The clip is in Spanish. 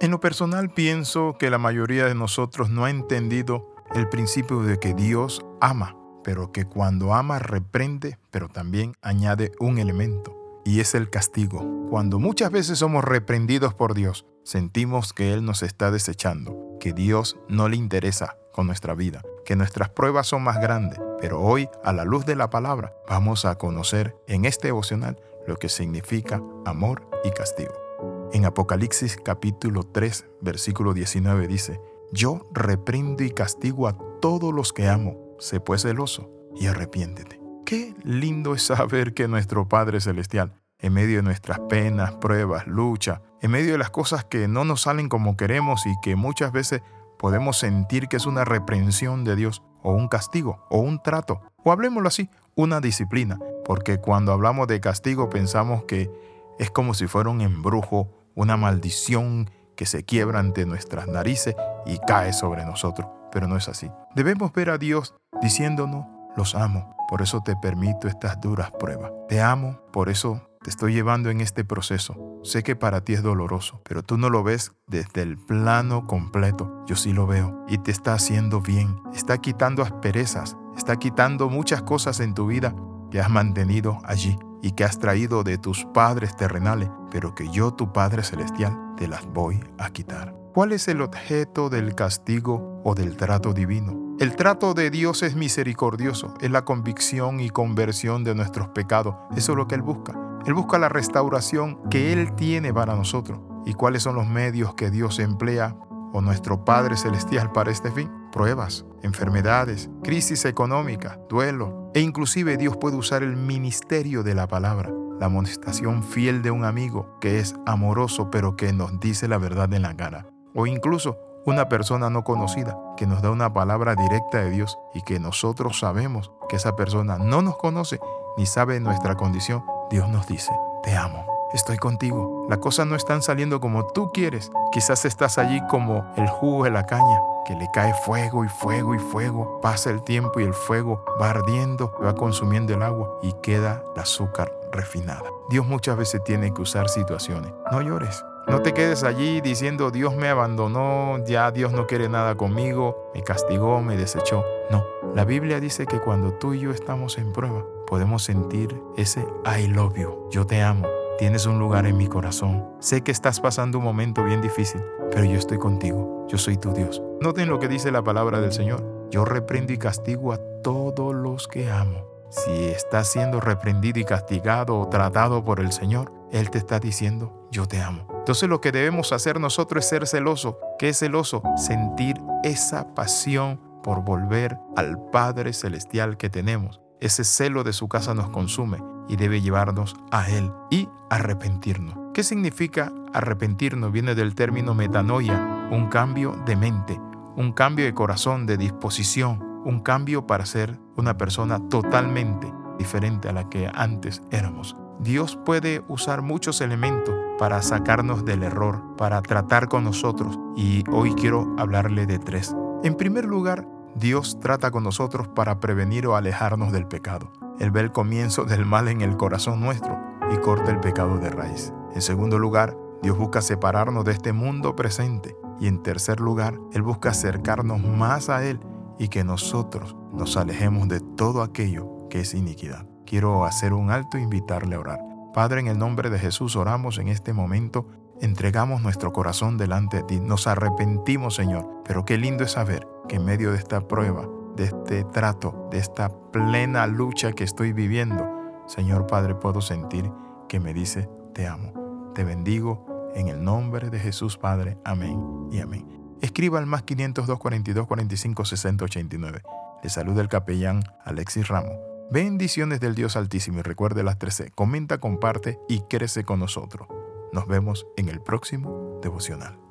En lo personal pienso que la mayoría de nosotros no ha entendido el principio de que Dios ama, pero que cuando ama reprende, pero también añade un elemento, y es el castigo. Cuando muchas veces somos reprendidos por Dios, sentimos que Él nos está desechando, que Dios no le interesa con nuestra vida, que nuestras pruebas son más grandes. Pero hoy, a la luz de la palabra, vamos a conocer en este devocional lo que significa amor y castigo. En Apocalipsis capítulo 3, versículo 19 dice, Yo reprendo y castigo a todos los que amo, sé pues celoso y arrepiéntete. Qué lindo es saber que nuestro Padre Celestial, en medio de nuestras penas, pruebas, lucha, en medio de las cosas que no nos salen como queremos y que muchas veces podemos sentir que es una reprensión de Dios, o un castigo, o un trato, o hablemoslo así, una disciplina, porque cuando hablamos de castigo pensamos que es como si fuera un embrujo, una maldición que se quiebra ante nuestras narices y cae sobre nosotros, pero no es así. Debemos ver a Dios diciéndonos, los amo, por eso te permito estas duras pruebas. Te amo, por eso te estoy llevando en este proceso. Sé que para ti es doloroso, pero tú no lo ves desde el plano completo. Yo sí lo veo y te está haciendo bien. Está quitando asperezas, está quitando muchas cosas en tu vida que has mantenido allí y que has traído de tus padres terrenales, pero que yo, tu Padre Celestial, te las voy a quitar. ¿Cuál es el objeto del castigo o del trato divino? El trato de Dios es misericordioso, es la convicción y conversión de nuestros pecados. Eso es lo que Él busca. Él busca la restauración que Él tiene para nosotros. ¿Y cuáles son los medios que Dios emplea o nuestro Padre Celestial para este fin? Pruebas, enfermedades, crisis económica, duelo. E inclusive Dios puede usar el ministerio de la palabra, la amonestación fiel de un amigo que es amoroso pero que nos dice la verdad en la cara. O incluso una persona no conocida que nos da una palabra directa de Dios y que nosotros sabemos que esa persona no nos conoce ni sabe nuestra condición, Dios nos dice, te amo, estoy contigo. Las cosas no están saliendo como tú quieres. Quizás estás allí como el jugo de la caña, que le cae fuego y fuego y fuego. Pasa el tiempo y el fuego va ardiendo, va consumiendo el agua y queda el azúcar refinada. Dios muchas veces tiene que usar situaciones. No llores. No te quedes allí diciendo Dios me abandonó, ya Dios no quiere nada conmigo, me castigó, me desechó. No, la Biblia dice que cuando tú y yo estamos en prueba, podemos sentir ese I love you, yo te amo, tienes un lugar en mi corazón. Sé que estás pasando un momento bien difícil, pero yo estoy contigo, yo soy tu Dios. Noten lo que dice la palabra del Señor. Yo reprendo y castigo a todos los que amo. Si estás siendo reprendido y castigado o tratado por el Señor, Él te está diciendo, yo te amo. Entonces lo que debemos hacer nosotros es ser celoso. ¿Qué es celoso? Sentir esa pasión por volver al Padre Celestial que tenemos ese celo de su casa nos consume y debe llevarnos a Él y arrepentirnos. ¿Qué significa arrepentirnos? Viene del término metanoia, un cambio de mente, un cambio de corazón, de disposición, un cambio para ser una persona totalmente diferente a la que antes éramos. Dios puede usar muchos elementos para sacarnos del error, para tratar con nosotros y hoy quiero hablarle de tres. En primer lugar, Dios trata con nosotros para prevenir o alejarnos del pecado. Él ve el comienzo del mal en el corazón nuestro y corta el pecado de raíz. En segundo lugar, Dios busca separarnos de este mundo presente. Y en tercer lugar, Él busca acercarnos más a Él y que nosotros nos alejemos de todo aquello que es iniquidad. Quiero hacer un alto e invitarle a orar. Padre, en el nombre de Jesús oramos en este momento, entregamos nuestro corazón delante de ti, nos arrepentimos, Señor, pero qué lindo es saber que en medio de esta prueba, de este trato, de esta plena lucha que estoy viviendo, Señor Padre, puedo sentir que me dice, te amo. Te bendigo en el nombre de Jesús Padre. Amén y amén. Escriba al más 502 42 45 60 89. Le saluda el capellán Alexis Ramos. Bendiciones del Dios Altísimo y recuerde las 13. Comenta, comparte y crece con nosotros. Nos vemos en el próximo devocional.